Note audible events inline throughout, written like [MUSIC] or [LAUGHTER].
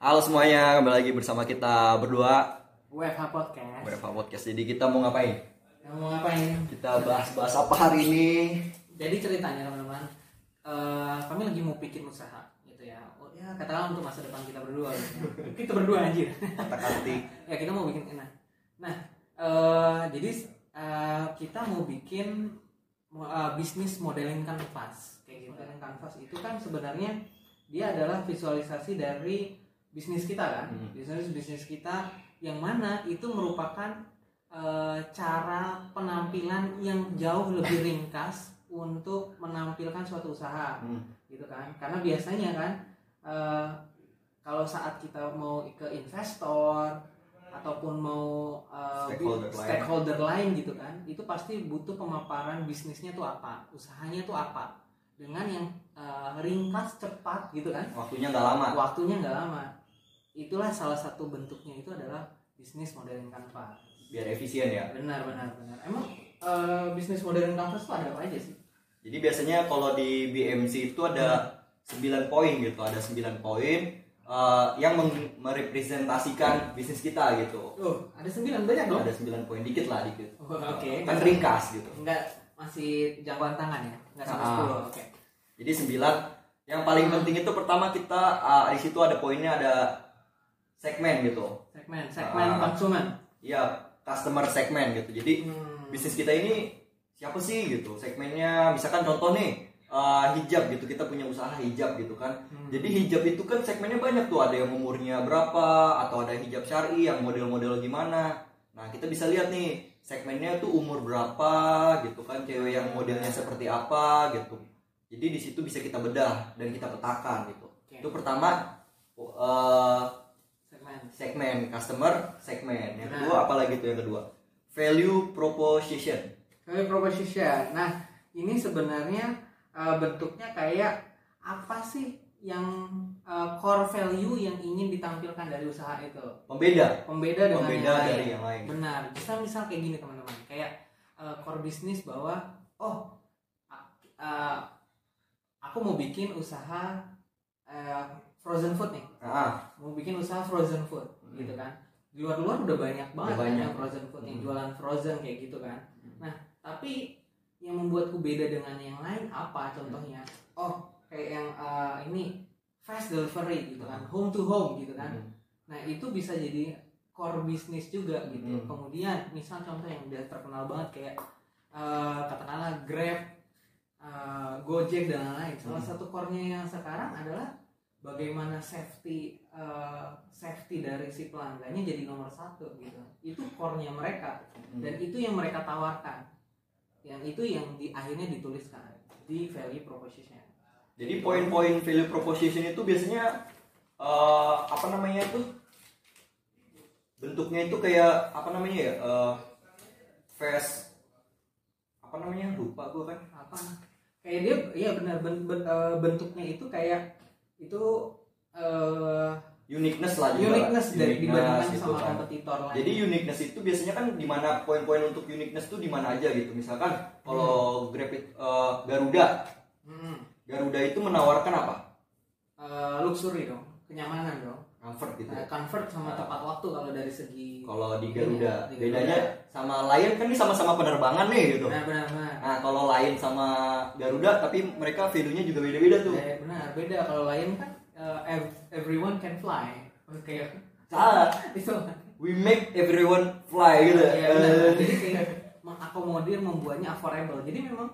Halo semuanya, kembali lagi bersama kita berdua WFH Podcast. WFH Podcast. Jadi kita mau ngapain? Yang mau ngapain? Kita bahas-bahas apa hari ini? Jadi ceritanya teman-teman, eh, kami lagi mau bikin usaha gitu ya. Oh, ya katakanlah untuk masa depan kita berdua. Gitu. ya. [LAUGHS] kita berdua anjir. Kata-katik. [LAUGHS] ya kita mau bikin nah. Nah, eh, jadi eh, kita mau bikin eh, bisnis modeling kanvas. Kayak gitu. Modeling kanvas itu kan sebenarnya dia adalah visualisasi dari bisnis kita kan. Hmm. Bisnis bisnis kita yang mana itu merupakan eh, cara penampilan yang jauh lebih ringkas untuk menampilkan suatu usaha Hmm. gitu kan karena biasanya kan eh, kalau saat kita mau ke investor ataupun mau eh, Stakeholder lain. stakeholder lain gitu kan itu pasti butuh pemaparan bisnisnya tuh apa usahanya tuh apa. Dengan yang eh, ringkas cepat gitu kan. Waktunya nggak lama. waktunya nggak lama. Itulah salah satu bentuknya itu adalah bisnis modeling kanvas. Biar efisien ya. benar benar benar. Emang eh, bisnis modeling kanvas itu ada apa aja sih? Jadi biasanya kalau di BMC itu ada 9 poin gitu, ada 9 poin eh, yang merepresentasikan bisnis kita gitu. oh ada sembilan banyak dong Ada 9 poin dikit lah dikit. Oh, oke Kan ringkas gitu. enggak masih jangkauan tangan ya enggak sampai Ah. 10 oke Jadi 9 yang paling penting itu pertama kita ah, di situ ada poinnya ada segmen gitu. segmen segmen Ah. konsumen Iya, customer segmen gitu. Jadi Hmm. bisnis kita ini siapa sih gitu segmennya misalkan contoh nih uh, hijab gitu kita punya usaha hijab gitu kan. Hmm. jadi hijab itu kan segmennya banyak tuh ada yang umurnya berapa atau ada hijab syari yang model-model gimana. Nah kita bisa lihat nih segmennya tuh umur berapa gitu kan cewek yang modelnya seperti apa gitu. Jadi di situ bisa kita bedah dan kita petakan gitu. Oke. itu pertama uh, segmen. segmen customer segmen. Yang Nah. kedua apalagi tuh yang kedua? Value proposition. Value proposition. Nah ini sebenarnya eh, bentuknya kayak apa sih yang eh, core value yang ingin ditampilkan dari usaha itu pembeda pembeda dengan pembeda yang lain. dari yang lain Benar. Misal misal kayak gini teman-teman. Kayak uh, core bisnis bahwa oh uh, aku mau bikin usaha uh, frozen food nih. ah Mau bikin usaha frozen food Hmm. gitu kan. Di luar-luar udah banyak banget Udah kan banyak. yang frozen food yang Hmm. jualan frozen kayak gitu kan. Nah, tapi yang membuatku beda dengan yang lain apa contohnya? Oh, kayak yang uh, ini fast delivery gitu kan. Home to home gitu kan. Hmm. Nah itu bisa jadi core bisnis juga gitu. Hmm. Kemudian misal contoh yang udah terkenal banget kayak eh, katakanlah Grab, eh, Gojek dan lain-lain. Salah Hmm. satu core-nya yang sekarang adalah bagaimana safety eh, safety dari si pelanggannya jadi nomor satu gitu. Itu core-nya mereka Hmm. dan itu yang mereka tawarkan. Yang itu yang di akhirnya dituliskan di value proposition. jadi poin-poin value proposition itu biasanya eh, apa namanya itu? Bentuknya itu kayak apa namanya ya eh, fast apa namanya? Lupa gue kan. Apa? Kayak dia iya benar ben- ben- eh, bentuknya itu kayak itu eh uniqueness lah juga. uniqueness dari dibandingkan gitu sama kan. kompetitor lain. Jadi uniqueness itu biasanya kan di mana poin-poin untuk uniqueness tuh di mana aja gitu. Misalkan kalau Grab it- eh, Garuda, Hmm. Garuda itu menawarkan apa? Eh, luxury dong, kenyamanan dong. Comfort gitu. Nah, comfort sama tepat waktu kalau dari segi Kalau di Garuda, Iya, di bedanya sama Lion kan ini sama-sama penerbangan nih gitu. Nah, benar benar. Nah, kalau Lion sama Garuda tapi mereka value-nya juga beda-beda tuh. Eh, benar, beda kalau lain kan ev- everyone can fly. Oke. Salah. [LAUGHS] [LAUGHS] Itu. We make everyone fly gitu. Benar. Eh, Jadi kayak mengakomodir membuatnya affordable. Jadi memang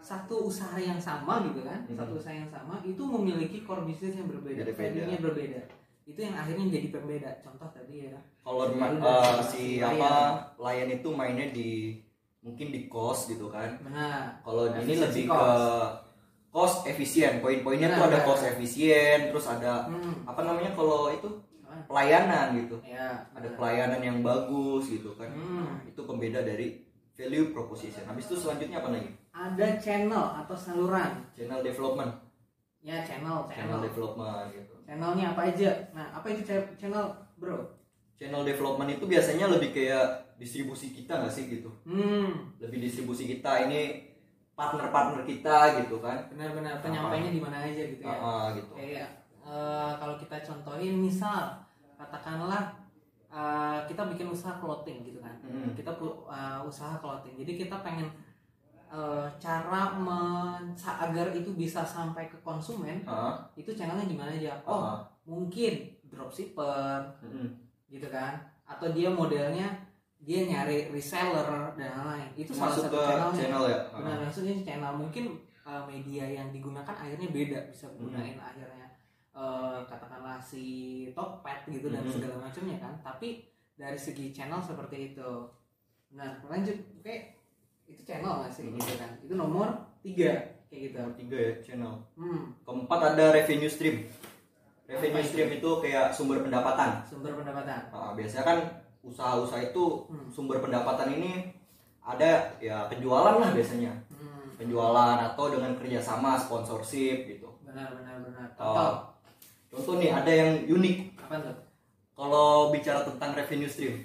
satu usaha yang sama gitu kan, Hmm. satu usaha yang sama itu memiliki core bisnis yang berbeda, value-nya berbeda. Itu yang akhirnya jadi pembeda. Contoh tadi ya. kalau sama si apa Lion itu mainnya di mungkin di cost gitu kan. Benar. Kalau ini lebih ke cost efisien. Poin-poinnya tuh Nah, ada nah. cost efisien, terus ada Hmm. apa namanya kalau itu pelayanan gitu. Ya, Ada pelayanan yang bagus gitu kan. Hmm. Itu pembeda dari value proposition. Habis itu selanjutnya apa lagi? Ada channel atau saluran. Channel development. Ya, channel, Channel channel. development gitu. Channelnya apa aja? Nah, apa itu cha- channel, bro? Channel development itu biasanya lebih kayak distribusi kita nggak sih gitu. Hmm, Lebih distribusi kita ini partner-partner kita gitu kan. Benar-benar penyampainya di mana aja gitu ya. Ah, gitu. Kayak eh, kalau kita contohin misal katakanlah eh, kita bikin usaha clothing gitu kan. Mm. kita eh, usaha clothing. Jadi kita pengen eh, cara men agar itu bisa sampai ke konsumen Ah, itu channelnya di mana aja? Oh ah, mungkin dropshipper mm-mm. gitu kan. Atau dia modelnya dia nyari reseller dan lain-lain. Itu salah masuk satu channel ya? Benar maksudnya channel. Mungkin uh, media yang digunakan akhirnya beda bisa Hmm. gunain akhirnya uh, katakanlah si Tokped gitu dan Hmm. segala macamnya kan. Tapi dari segi channel seperti itu. Nah lanjut. Oke itu channel nggak sih? Hmm. gitu kan. Itu nomor tiga. Kayak gitu. Nomor tiga ya channel. Hmm, keempat ada revenue stream. Revenue stream itu? kayak sumber pendapatan. Sumber pendapatan. Nah, biasanya kan usaha-usaha itu Hmm. sumber pendapatan ini ada ya penjualan lah biasanya. Hmm, penjualan atau dengan kerjasama sponsorship gitu. Benar benar benar. Oh. contoh. contoh nih ada yang unik. Apa tuh? Kalau bicara tentang revenue stream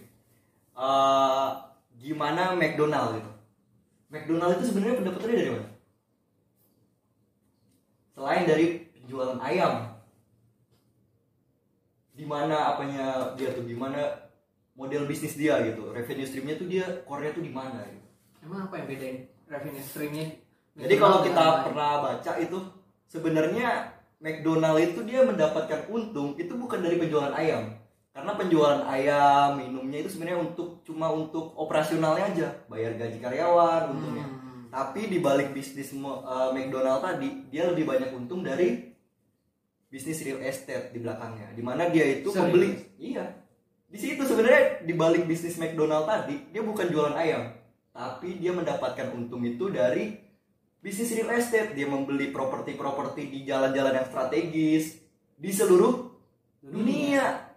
eh, gimana McDonald gitu? McDonald itu sebenarnya pendapatannya dari mana? Selain dari penjualan ayam di mana apanya dia tuh? Gimana model bisnis dia gitu revenue streamnya tuh dia core-nya tuh di mana gitu. emang apa yang bedain revenue streamnya jadi kalau kita lain? pernah baca itu sebenarnya McDonald itu dia mendapatkan untung itu bukan dari penjualan ayam karena penjualan ayam minumnya itu sebenarnya untuk cuma untuk operasionalnya aja bayar gaji karyawan untungnya Hmm. tapi di balik bisnis eh, McDonald tadi dia lebih banyak untung dari bisnis real estate di belakangnya di mana dia itu Serius? membeli iya di situ sebenarnya di balik bisnis McDonald tadi dia bukan jualan ayam tapi dia mendapatkan untung itu dari bisnis real estate. Dia membeli properti-properti di jalan-jalan yang strategis di seluruh dunia.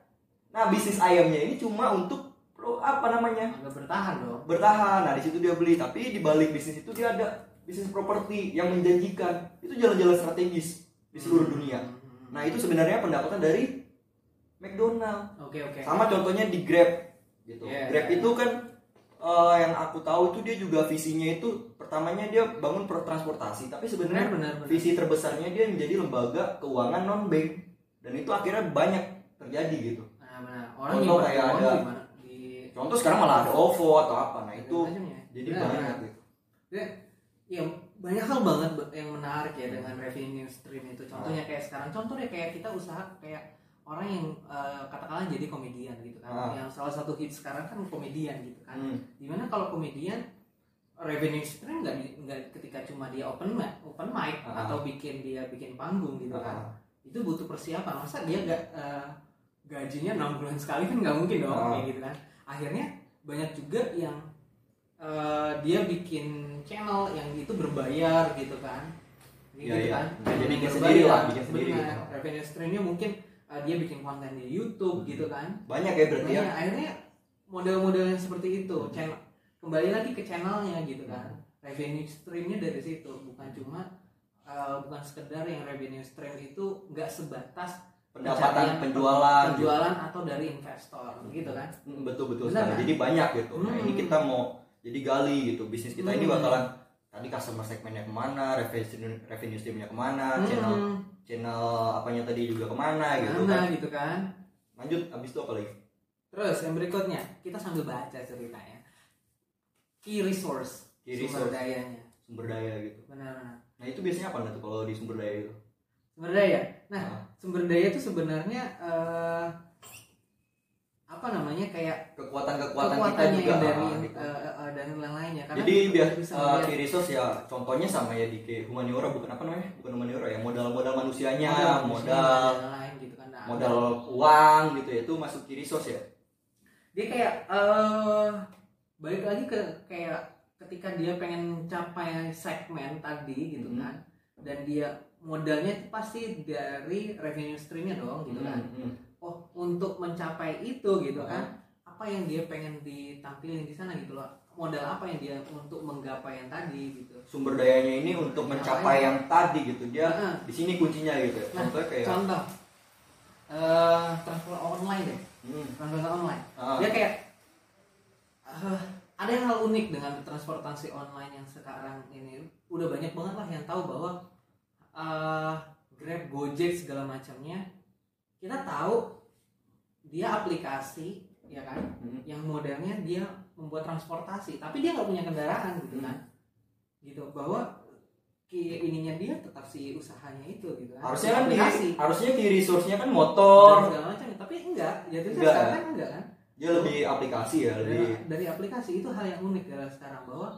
nah bisnis ayamnya ini cuma untuk pro- apa namanya? Agak bertahan dong. Bertahan. Nah di situ dia beli. Tapi di balik bisnis itu dia ada bisnis properti yang menjanjikan. Itu jalan-jalan strategis di seluruh dunia. Hmm. nah itu sebenarnya pendapatan dari McDonald. Oke oke. Sama contohnya di Grab gitu. Iya, Grab iya. itu kan eh, yang aku tahu itu dia juga visinya itu pertamanya dia bangun pro- transportasi tapi benar sebenarnya benar benar visi terbesarnya dia menjadi lembaga keuangan non bank dan itu akhirnya banyak terjadi gitu. Nah, benar. Orang Contoh kayak ada- di contoh sekarang malah ada OVO atau apa. Nah itu macamnya. jadi Benar, banyak benar. gitu. Ya, ya banyak hal banget yang menarik ya dengan revenue stream itu. Contohnya kayak sekarang, contohnya kayak kita usaha kayak orang yang eh, katakanlah jadi komedian gitu kan. Ah. Yang salah satu hit sekarang kan komedian gitu kan. Hmm. Di mana kalau komedian revenue stream nggak nggak ketika cuma dia open mic, open mic Ah. atau bikin dia bikin panggung gitu kan. Ah. itu butuh persiapan masa dia nggak eh, gajinya enam bulan sekali kan nggak mungkin dong Ah. kayak gitu kan akhirnya banyak juga yang eh, dia bikin channel yang itu berbayar gitu kan Iya, gitu iya. kan Nah, jadi bikin sendiri lah, bikin sendiri gitu. revenue streamnya mungkin eh, dia bikin konten di YouTube Hmm. gitu kan banyak ya berarti ya Banyak. akhirnya model-model yang seperti itu channel kembali lagi ke channelnya gitu kan revenue streamnya dari situ bukan cuma eh, bukan sekedar yang revenue stream itu nggak sebatas pendapatan pencarian penjualan gitu. penjualan atau dari investor gitu kan Hmm, betul betul Benar, kan? jadi banyak gitu nah Hmm. ini kita mau jadi gali gitu bisnis kita ini Hmm. bakalan tadi customer segmennya ke mana revenue revenue streamnya ke mana Hmm, channel apanya tadi juga ke mana gitu mana kan. gitu kan. Lanjut abis itu apa lagi? Terus yang berikutnya kita sambil baca ceritanya key resource Key sumber resource. dayanya. Sumber daya gitu. Benar-benar. Nah itu biasanya apa tuh kalau di sumber daya itu? Sumber daya. Nah Ah. sumber daya itu sebenarnya eh, apa namanya kayak kekuatan-kekuatan kita kekuatannya juga dari ah, eh, eh, dan lain-lainnya karena jadi biar bisa uh, key resource ya contohnya sama ya di kayak humaniora bukan apa namanya? Bukan humaniora ya modal-modal manusianya modal modal dan lain-lain gitu kan. Nah, modal uang gitu ya itu masuk key resource ya? Dia kayak eh balik lagi ke kayak ketika dia pengen capai segmen tadi gitu Hmm. kan dan dia modalnya itu pasti dari revenue streamnya dong gitu kan. Hmm, hmm. oh untuk mencapai itu gitu kan apa yang dia pengen ditampilin di sana gitu loh modal apa yang dia untuk menggapai yang tadi gitu? Sumber dayanya ini untuk mencapai yang tadi gitu. Dia Heeh. di sini kuncinya gitu. Ya. Nah, kayak contoh. Eh transfer online deh. Hmm, transfer online. Ah, dia kayak eh, ada yang hal unik dengan transportasi online yang sekarang ini. Udah banyak banget lah yang tahu bahwa uh, Grab, Gojek segala macamnya kita tahu dia aplikasi ya kan Hmm. yang modelnya dia membuat transportasi tapi dia nggak punya kendaraan gitu kan. Gitu bahwa ininya dia tetap si usahanya itu gitu kan. Harusnya kan key, harusnya key resource-nya kan dan motor segala macam tapi enggak. Jatuhnya Enggak. sekarang kan enggak kan. Dia lebih aplikasi ya dari, lebih dari aplikasi itu hal yang unik dari sekarang bahwa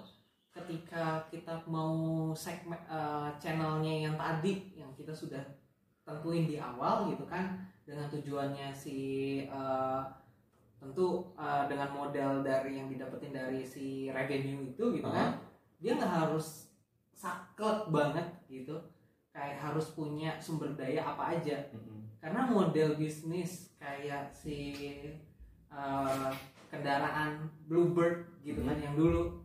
ketika kita mau segmen eh, channelnya yang tadi yang kita sudah tentuin di awal gitu kan dengan tujuannya si eh, tentu eh, dengan model dari yang didapetin dari si revenue itu gitu kan dia nggak harus saklek banget gitu. Kayak harus punya sumber daya apa aja. Mm-mm. karena model bisnis kayak si uh, kendaraan Bluebird gitu kan yang dulu.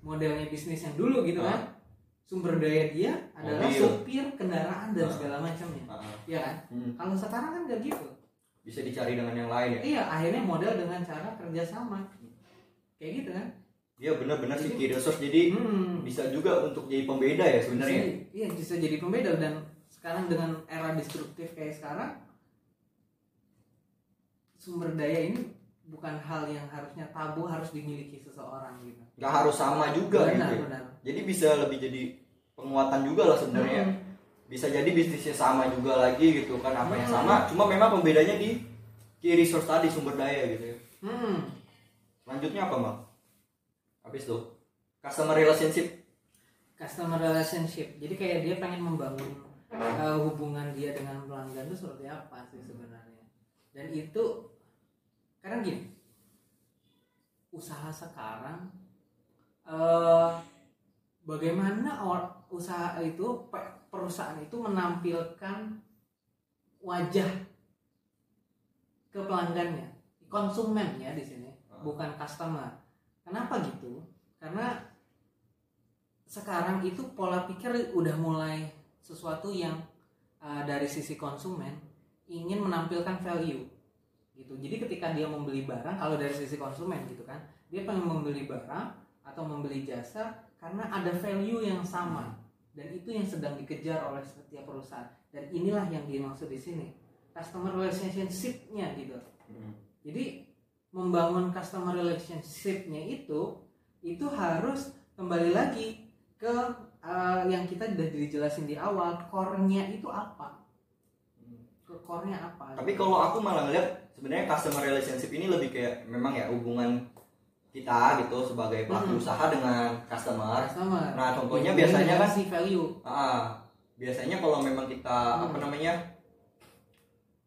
Modelnya bisnis yang dulu gitu kan. Sumber daya dia adalah Mobil. supir kendaraan dan segala macamnya. Ya kan? Mm. kalau sekarang kan nggak gitu bisa dicari dengan yang lain ya? Iya akhirnya model dengan cara kerjasama kayak gitu kan? Iya benar-benar sih resource jadi hmm. bisa juga untuk jadi pembeda ya sebenarnya Bisa- iya bisa jadi pembeda. Dan sekarang dengan era destruktif kayak sekarang sumber daya ini bukan hal yang harusnya tabu harus dimiliki seseorang gitu. Nggak harus sama juga benar gitu ya. benar jadi bisa lebih jadi penguatan juga lah sebenarnya Hmm. Bisa jadi bisnisnya sama juga lagi gitu kan apa yang Hmm. sama cuma memang pembedanya di key resource tadi sumber daya gitu ya. Hmm. selanjutnya apa bang habis tuh. Customer relationship. Customer relationship. Jadi kayak dia pengen membangun uh, hubungan dia dengan pelanggan itu seperti apa sih sebenarnya? Dan itu karena gini usaha sekarang eh bagaimana or- usaha itu pe- perusahaan itu menampilkan wajah ke pelanggannya konsumen ya di sini bukan customer. Kenapa gitu? Karena sekarang itu pola pikir udah mulai sesuatu yang uh, dari sisi konsumen ingin menampilkan value gitu. Jadi ketika dia membeli barang kalau dari sisi konsumen gitu kan dia pengen membeli barang atau membeli jasa karena ada value yang sama dan itu yang sedang dikejar oleh setiap perusahaan. Dan inilah yang dimaksud di sini. Customer relationship-nya gitu. Hmm. jadi membangun customer relationship-nya itu itu harus kembali lagi ke uh, yang kita udah dijelasin di awal core-nya itu apa? Ke core-nya apa? Tapi kalau aku malah ngeliat sebenarnya customer relationship ini lebih kayak memang ya hubungan kita gitu sebagai pelaku Hmm. usaha dengan customer. Customer. Nah contohnya Jadi biasanya kan si value. Ah, biasanya kalau memang kita Hmm. apa namanya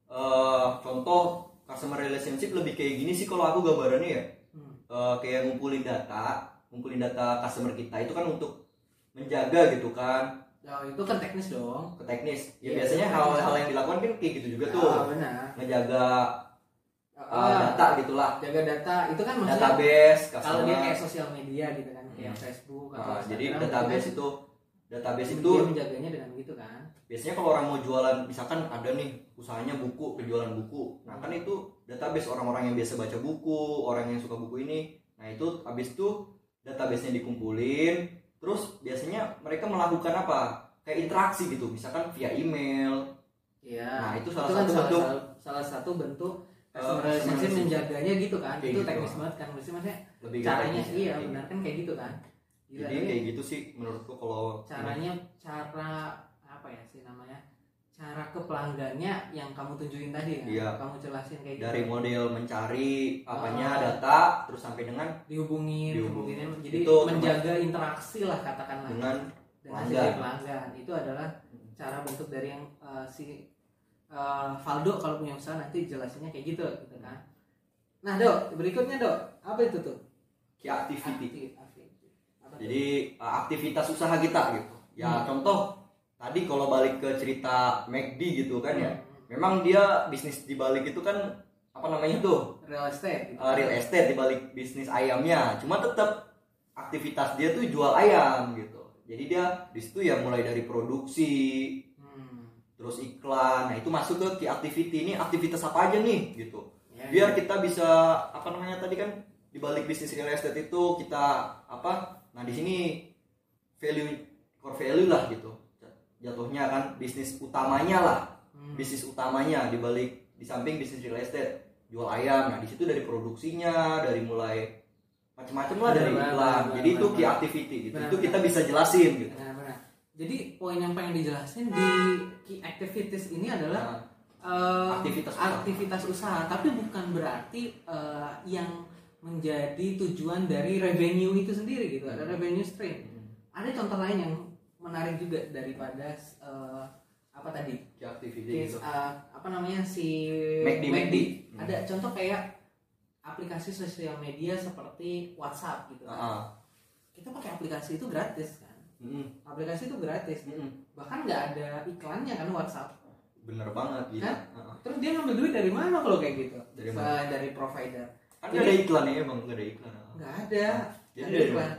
eh contoh customer relationship lebih kayak gini sih kalau aku gambarannya ya. Hmm. Eh, kayak ngumpulin data, ngumpulin data customer kita itu kan untuk menjaga gitu kan. Ya, itu kan teknis dong. Ke teknis. Ya Iya, biasanya hal-hal yang dilakukan kan kayak gitu juga tuh, Ah, benar. Ngejaga Ah, data gitulah, jaga data itu kan maksudnya database kalau dia kayak sosial media gitu kan kayak Hmm. Facebook atau Ah, jadi database itu database itu dia menjaganya dengan gitu kan. biasanya kalau orang mau jualan misalkan ada nih usahanya buku penjualan buku. Nah kan itu database orang-orang yang biasa baca buku orang yang suka buku ini. Nah itu habis itu databasenya dikumpulin. Terus biasanya mereka melakukan apa? Kayak interaksi gitu misalkan via email. Iya. Nah, itu salah kan satu bentuk- salah, salah satu bentuk customer relationship relationship. menjaganya gitu kan. Kayak itu gitu. teknis banget kan. Maksudnya, maksudnya lebih caranya teknis ya. iya Kayak benar kan kayak gitu kan. gitu. Gila, jadi ini kayak gitu sih menurutku kalau caranya cara apa ya sih namanya? Cara ke pelanggannya yang kamu tunjukin tadi ya. Iya. Kamu jelasin kayak dari gitu. model mencari apanya Ah. data terus sampai dengan dihubungin, Dihubungin. hubungin. Jadi Itu menjaga interaksi lah katakanlah dengan dengan pelanggan. pelanggan. Itu adalah cara bentuk dari yang eh, si eh, Valdo kalau punya usaha nanti jelasinnya kayak gitu gitu kan. Nah, Dok, berikutnya, Dok. Apa itu tuh? key activity Aktif-. Apa? Jadi uh, aktivitas usaha kita gitu. Ya Hmm. contoh tadi kalau balik ke cerita McD gitu kan ya. Hmm. Memang dia bisnis di balik itu kan apa namanya tuh real estate gitu. uh, real estate di balik bisnis ayamnya. Cuma tetap aktivitas dia tuh jual ayam gitu. Jadi dia di situ ya mulai dari produksi. Terus iklan. Nah, itu masuk ke key activity. Ini aktivitas apa aja nih? Gitu. Ya, Biar kita bisa apa namanya tadi kan di balik bisnis real estate itu kita apa nah di sini value core value lah gitu. Jatuhnya kan bisnis utamanya lah. Hmm. bisnis utamanya di balik di samping bisnis real estate. Jual ayam. Nah di situ dari produksinya dari mulai macam-macam lah dari iklan. jadi itu benar, key activity gitu. Itu kita bisa jelasin gitu. Jadi poin yang pengen dijelasin di key activities ini adalah eh, Aktivitas usaha. aktivitas usaha, tapi bukan berarti eh, yang menjadi tujuan dari revenue itu sendiri gitu. Ada revenue stream. hmm, Ada contoh lain yang menarik juga daripada eh, apa tadi? key activity Case, gitu eh, apa namanya si McD, McD. Hmm. Ada contoh kayak aplikasi sosial media seperti WhatsApp gitu. kan. Ah, Kita pakai aplikasi itu gratis. Mm, Aplikasi itu gratis. mm, Bahkan nggak ada iklannya kan WhatsApp. bener banget gitu Hah? Ah, Terus dia ngambil duit dari mana kalau kayak gitu? Dari Selain dari provider. kan nggak ada iklan ya emang nggak ada iklan. Nggak ada. Jadi ada iklan.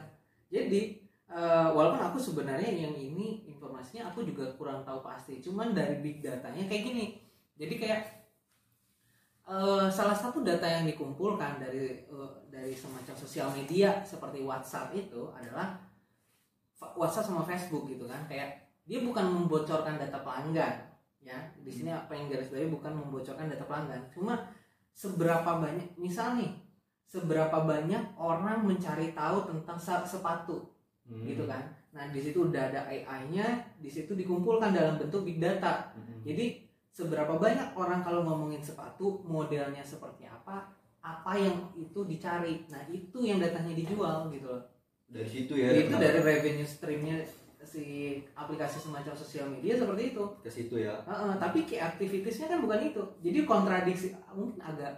Jadi eh, walaupun aku sebenarnya yang ini informasinya aku juga kurang tahu pasti. Cuman dari big datanya kayak gini. Jadi kayak eh, salah satu data yang dikumpulkan dari eh, dari semacam sosial media seperti WhatsApp itu adalah WhatsApp sama Facebook gitu kan. Kayak dia bukan membocorkan data pelanggan ya. Di sini apa yang garis bawahi bukan membocorkan data pelanggan. Cuma seberapa banyak misal nih seberapa banyak orang mencari tahu tentang sepatu Hmm, gitu kan. Nah di situ udah ada AI-nya di situ dikumpulkan dalam bentuk big data. Mm, jadi seberapa banyak orang kalau ngomongin sepatu modelnya seperti apa apa yang itu dicari. Nah itu yang datanya dijual gitu loh dari situ ya itu dari revenue streamnya si aplikasi semacam sosial media seperti itu. Ke situ ya. Heeh, tapi key activitiesnya kan bukan itu. Jadi kontradiksi mungkin agak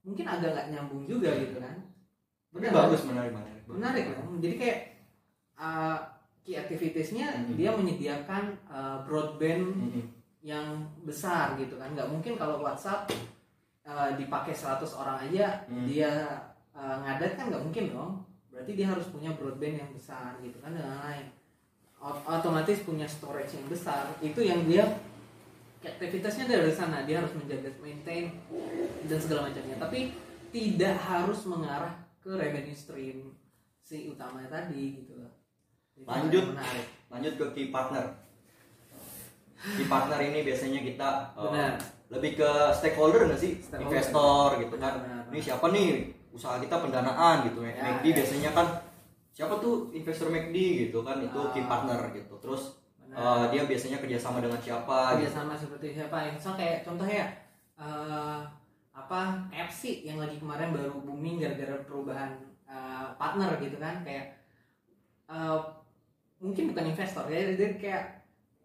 mungkin agak nggak nyambung juga gitu kan. Benar. bagus menarik menarik menarik kan jadi kayak uh, key activitiesnya Mhm. dia menyediakan uh, broadband Mm, mm. yang besar gitu kan. Nggak mungkin kalau WhatsApp uh, dipakai 100 orang aja Hmm. dia uh, ngadat kan nggak mungkin dong berarti dia harus punya broadband yang besar gitu kan dengan lain Ot- otomatis punya storage yang besar. Itu yang dia aktivitasnya dari sana. Dia harus menjaga maintain dan segala macamnya. Tapi tidak harus mengarah ke revenue stream si utamanya tadi gitu loh. Lanjut. menarik. Lanjut ke key partner. Key partner ini biasanya kita uh, benar. lebih ke stakeholder nggak sih? Stakeholder. investor gitu kan. Benar, benar, ini siapa nih usaha kita pendanaan gitu Ya, McD ya. biasanya kan siapa tuh investor McD gitu kan itu key Ah. partner gitu terus benar uh, dia biasanya kerjasama dengan siapa gitu sama seperti siapa ya misal kayak contohnya ya eh, apa FC yang lagi kemarin baru booming gara-gara perubahan eh, partner gitu kan kayak eh, mungkin bukan investor ya jadi kayak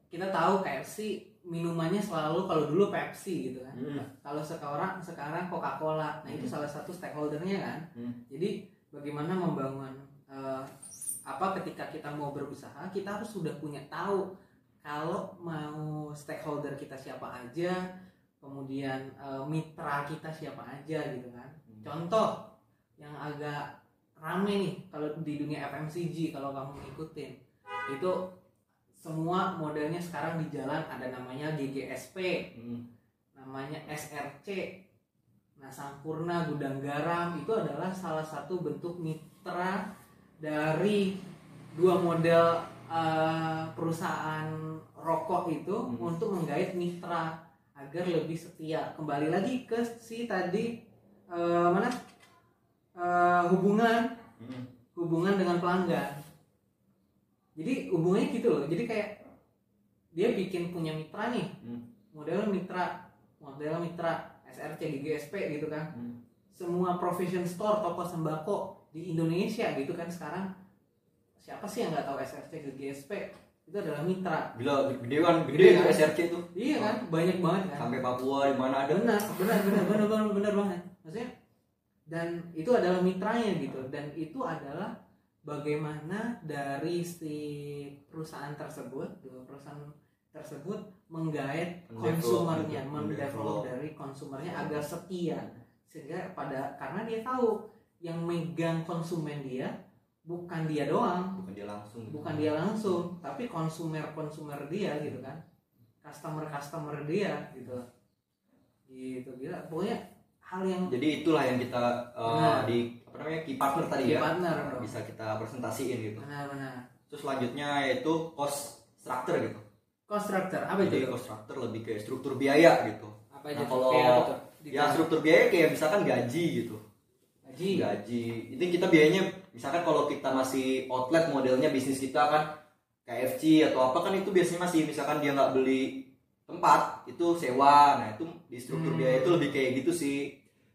kita tahu KFC minumannya selalu kalau dulu Pepsi gitu kan Hmm. kalau sekarang sekarang Coca-Cola nah itu Hmm. salah satu stakeholdernya kan Hmm. jadi bagaimana membangun eh, apa ketika kita mau berusaha kita harus sudah punya tahu kalau mau stakeholder kita siapa aja kemudian eh, mitra kita siapa aja gitu kan Hmm. contoh yang agak rame nih kalau di dunia FMCG kalau kamu ngikutin itu semua modelnya sekarang di jalan ada namanya GGSP Hmm. namanya SRC nah Sampurna Gudang Garam itu adalah salah satu bentuk mitra dari dua model eh, perusahaan rokok itu Hmm. untuk menggait mitra agar lebih setia kembali lagi ke si tadi eh, mana Eh, hubungan Hmm. hubungan dengan pelanggan jadi hubungannya gitu loh. Jadi kayak dia bikin punya mitra nih. Hmm. model mitra. Model mitra. SRC GGSP gitu kan. Hmm. semua provision store toko sembako di Indonesia gitu kan sekarang. Siapa sih yang nggak tahu SRC GGSP itu adalah mitra. Gila, gede kan, gede Gede itu kan? SRC itu. iya kan? Banyak banget kan? Sampai Papua di mana ada. benar benar benar benar benar benar banget. Maksudnya dan itu adalah mitranya gitu. Dan itu adalah bagaimana dari si perusahaan tersebut dua perusahaan tersebut menggait konsumernya gitu, mendevelop dari konsumernya agar setia. Sehingga pada karena dia tahu yang megang konsumen dia bukan dia doang. Bukan dia langsung. bukan dia langsung tapi konsumer konsumer dia gitu kan. Customer customer dia gitu. Gitu gila. Pokoknya hal yang Jadi itulah yang kita uh, Nah. di apa namanya key partner tadi Key ya? partner, Nah, bro. bisa kita presentasiin gitu. Benar-benar terus selanjutnya yaitu cost structure gitu. Konstruktor apa itu jadi cost structure lebih ke struktur biaya gitu. Apa nah, tuh? kalau Kayak apa tuh? ya struktur biaya kayak misalkan gaji gitu. Gaji? Gaji. Itu kita biayanya misalkan kalau kita masih outlet modelnya bisnis kita kan KFC atau apa kan itu biasanya masih misalkan dia nggak beli tempat itu sewa. Nah itu di struktur Hmm. biaya itu lebih kayak gitu sih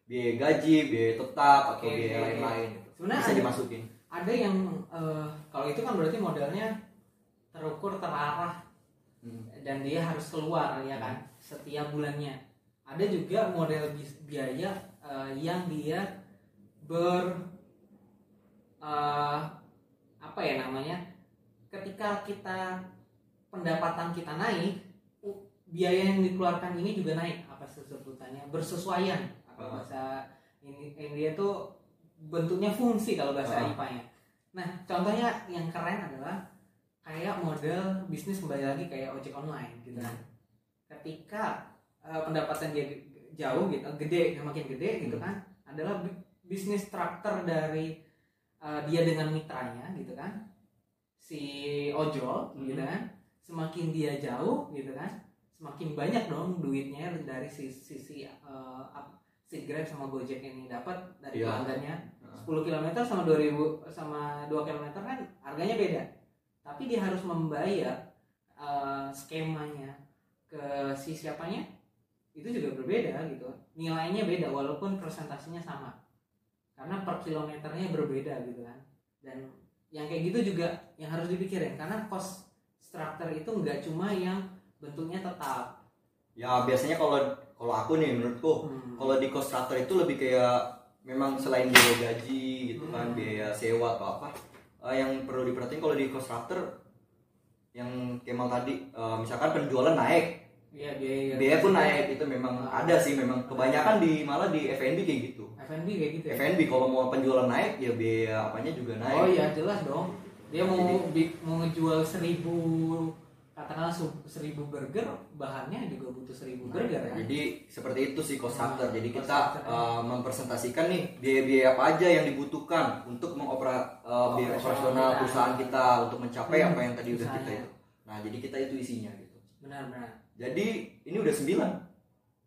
biaya gaji biaya tetap atau Oke, biaya lain-lain gitu. Sebenarnya bisa ada- dimasukin ada yang eh, kalau itu kan berarti modelnya terukur terarah Hmm. dan dia harus keluar ya kan setiap bulannya ada juga model biaya eh, yang dia ber eh, apa ya namanya ketika kita pendapatan kita naik biaya yang dikeluarkan ini juga naik apa sebutannya bersesuaian Ah. bahasa ini ini dia tuh bentuknya fungsi kalau bahasa Ah. IPA-nya nah contohnya yang keren adalah kayak model bisnis kembali lagi kayak ojek online gitu kan ketika eh, pendapatan dia jauh gitu gede makin gede gitu Hmm. kan adalah bi- bisnis traktor dari eh, dia dengan mitranya gitu kan si ojol Hmm. gitu kan semakin dia jauh gitu kan semakin banyak dong duitnya dari sisi, sisi eh, ap- si Grab sama Gojek ini dapat dari Iya. pelanggannya. 10 km sama 2000 sama 2 km kan harganya beda. Tapi dia harus membayar eh, skemanya ke si siapanya itu juga berbeda gitu. Nilainya beda walaupun presentasinya sama. Karena per kilometernya berbeda gitu kan. Dan yang kayak gitu juga yang harus dipikirin karena cost structure itu nggak cuma yang bentuknya tetap. ya biasanya kalau kalau aku nih menurutku Hmm. kalau di cost structure itu lebih kayak memang selain biaya gaji gitu kan Hmm. biaya sewa atau apa eh, yang perlu diperhatiin kalau di cost structure yang Kemal tadi eh, misalkan penjualan naik Iya biaya biaya pun naik itu memang ada sih memang kebanyakan di malah di F&B kayak gitu F&B kayak gitu ya. F&B kalau mau penjualan naik ya biaya apanya juga naik Oh iya jelas dong. Dia mau bi- mau ngejual seribu katakanlah seribu burger, bahannya juga butuh seribu Nah, burger kan. Jadi seperti itu sih cost structure. Hmm, Jadi cost kita uh, mempresentasikan nih biaya-biaya apa aja yang dibutuhkan untuk mengopera uh, biaya Operasional perusahaan kita untuk mencapai Hmm, apa yang tadi udah kita usahanya. itu. Nah, jadi kita itu isinya gitu. Benar-benar. Jadi ini udah sembilan,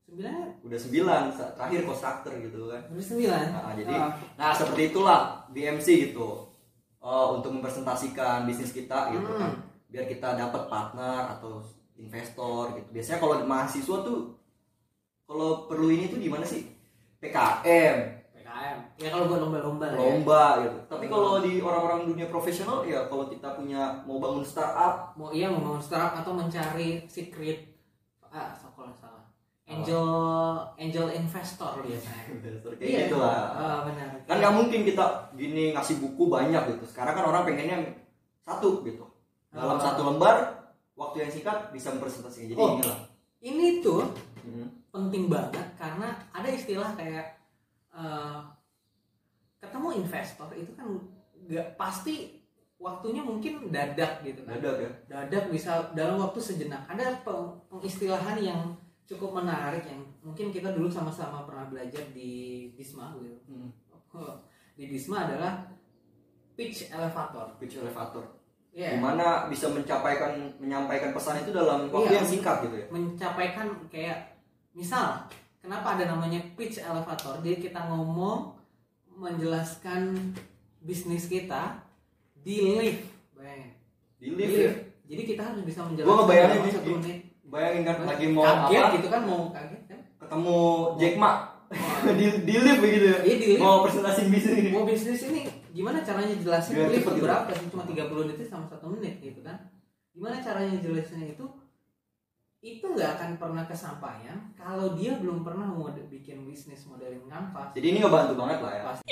Sembilan, udah sembilan terakhir cost structure gitu kan. udah sembilan. Nah, jadi Oh, nah seperti itulah BMC gitu. Uh, untuk mempresentasikan bisnis kita gitu Hmm. kan. Biar kita dapat partner atau investor gitu. Biasanya kalau mahasiswa tuh kalau perlu ini tuh gimana sih? PKM, PKM. Ya kalau buat lomba-lomba ya. lomba gitu. Tapi kalau di orang-orang dunia profesional ya kalau kita punya mau bangun startup, Mau iya mau bangun startup atau mencari secret ah kalau salah. Angel angel investor biasanya. [LAUGHS] investor Iya. gitu lah. Ah, benar. Kan nggak mungkin kita gini ngasih buku banyak gitu. Sekarang kan orang pengennya satu gitu. Dalam satu lembar waktu yang singkat bisa mempresentasikan. Jadi Oh. inilah. Ini tuh Hmm. penting banget karena ada istilah kayak eh, ketemu investor itu kan nggak pasti waktunya mungkin dadak gitu kan Dadak ya. dadak bisa dalam waktu sejenak ada peng- pengistilahan yang cukup menarik yang mungkin kita dulu sama-sama pernah belajar di Bisma gitu Hmm. di Bisma adalah pitch elevator Pitch elevator. Ya Gimana bisa mencapaikan menyampaikan pesan itu dalam waktu Iya. yang singkat gitu ya. mencapaikan kayak misal kenapa ada namanya pitch elevator jadi kita ngomong menjelaskan bisnis kita di lift bayangin Di lift ya. jadi kita harus bisa menjelaskan Gua ngebayangin dalam nih, satu di- menit Bayangin kan lagi mau kaget apa? gitu kan mau kaget kan Ketemu Jack Ma [LAUGHS] di, di lift begitu ya. Iya, di lift. Mau presentasi bisnis. mau bisnis ini gimana caranya jelasin lift cepet gitu. berapa sih cuma 30 detik sama satu menit gitu kan gimana caranya jelasinnya itu itu nggak akan pernah kesampaian kalau dia belum pernah mau bikin bisnis modeling kanvas Jadi ini ngebantu banget lah ya. Pasti.